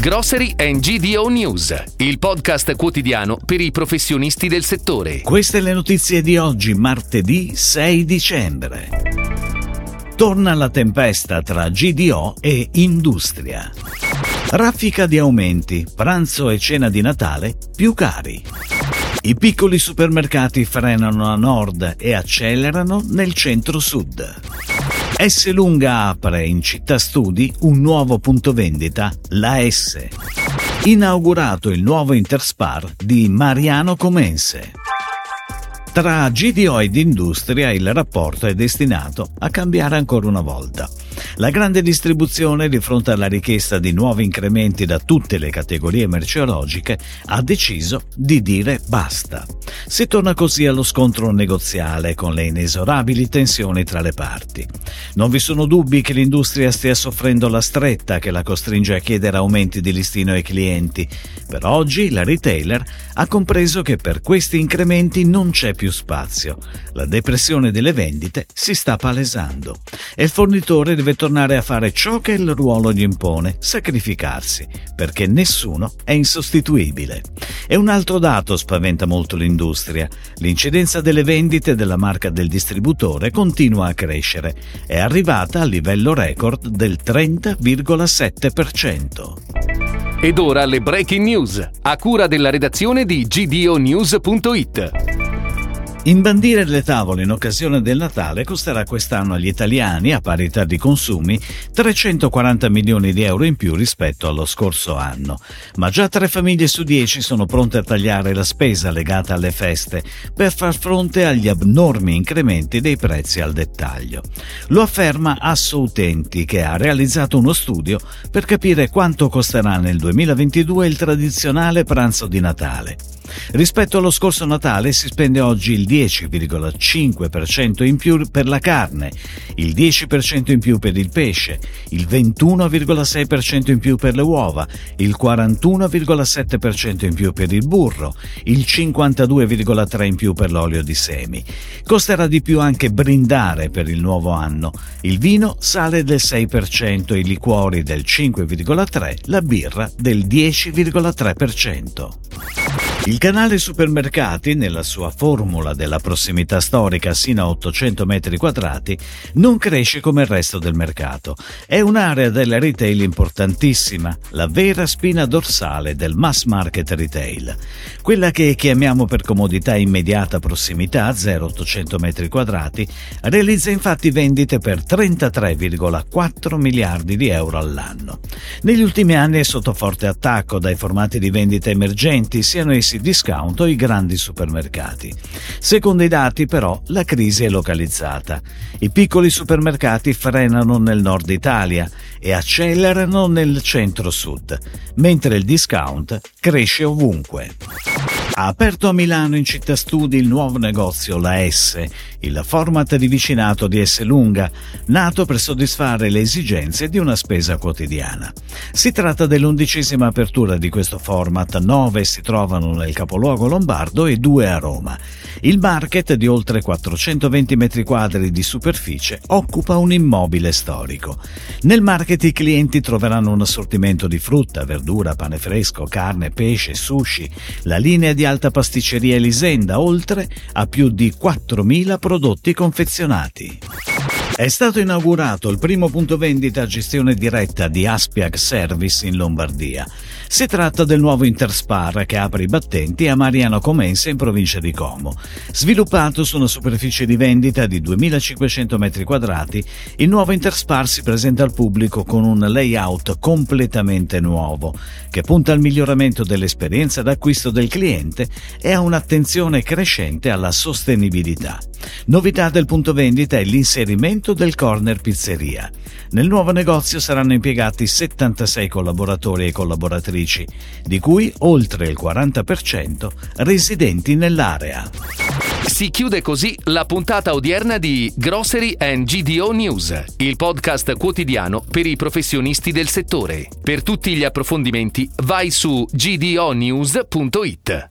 Grocery and GDO News, il podcast quotidiano per i professionisti del settore. Queste le notizie di oggi, martedì 6 dicembre. Torna la tempesta tra GDO e industria. Raffica di aumenti, pranzo e cena di Natale più cari. I piccoli supermercati frenano a nord e accelerano nel centro-sud. S Lunga apre in città studi un nuovo punto vendita, la S. Inaugurato il nuovo Interspar di Mariano Comense. Tra GDO ed industria il rapporto è destinato a cambiare ancora una volta. La grande distribuzione, di fronte alla richiesta di nuovi incrementi da tutte le categorie merceologiche, ha deciso di dire basta. Si torna così allo scontro negoziale con le inesorabili tensioni tra le parti. Non vi sono dubbi che l'industria stia soffrendo la stretta che la costringe a chiedere aumenti di listino ai clienti. Per oggi la retailer ha compreso che per questi incrementi non c'è più spazio. La depressione delle vendite si sta palesando e il fornitore deve tornare a fare ciò che il ruolo gli impone, sacrificarsi, perché nessuno è insostituibile. E un altro dato spaventa molto l'industria. L'incidenza delle vendite della marca del distributore continua a crescere. È arrivata al livello record del 30,7%. Ed ora le breaking news, a cura della redazione di gdonews.it. Imbandire le tavole in occasione del Natale costerà quest'anno agli italiani, a parità di consumi, 340 milioni di euro in più rispetto allo scorso anno. Ma già tre famiglie su dieci sono pronte a tagliare la spesa legata alle feste per far fronte agli abnormi incrementi dei prezzi al dettaglio. Lo afferma Asso Utenti, che ha realizzato uno studio per capire quanto costerà nel 2022 il tradizionale pranzo di Natale. Rispetto allo scorso Natale si spende oggi il 10,5% in più per la carne, il 10% in più per il pesce, il 21,6% in più per le uova, il 41,7% in più per il burro, il 52,3% in più per l'olio di semi. Costerà di più anche brindare per il nuovo anno. Il vino sale del 6%, i liquori del 5,3%, la birra del 10,3%. Il canale supermercati, nella sua formula della prossimità storica sino a 800 metri quadrati, non cresce come il resto del mercato. È un'area del retail importantissima, la vera spina dorsale del mass market retail. Quella che chiamiamo per comodità immediata prossimità, 0,800 metri quadrati, realizza infatti vendite per 33,4 miliardi di euro all'anno. Negli ultimi anni è sotto forte attacco dai formati di vendita emergenti, siano essi discount o i grandi supermercati. Secondo i dati però la crisi è localizzata. I piccoli supermercati frenano nel nord Italia e accelerano nel centro-sud, mentre il discount cresce ovunque. Ha aperto a Milano in città studi il nuovo negozio La S, il format di vicinato di S Lunga, nato per soddisfare le esigenze di una spesa quotidiana. Si tratta dell'undicesima apertura di questo format, nove si trovano nel capoluogo lombardo e due a Roma. Il market di oltre 420 metri quadri di superficie occupa un immobile storico. Nel market i clienti troveranno un assortimento di frutta, verdura, pane fresco, carne, pesce, sushi, la linea di alta pasticceria Elisenda, oltre a più di 4.000 prodotti confezionati. È stato inaugurato il primo punto vendita a gestione diretta di Aspiag Service in Lombardia. Si tratta del nuovo Interspar che apre i battenti a Mariano Comense in provincia di Como. Sviluppato su una superficie di vendita di 2500 m2, il nuovo Interspar si presenta al pubblico con un layout completamente nuovo, che punta al miglioramento dell'esperienza d'acquisto del cliente e a un'attenzione crescente alla sostenibilità. Novità del punto vendita è l'inserimento del corner pizzeria. Nel nuovo negozio saranno impiegati 76 collaboratori e collaboratrici, di cui oltre il 40% residenti nell'area. Si chiude così la puntata odierna di Grocery and GDO News, il podcast quotidiano per i professionisti del settore. Per tutti gli approfondimenti vai su gdonews.it.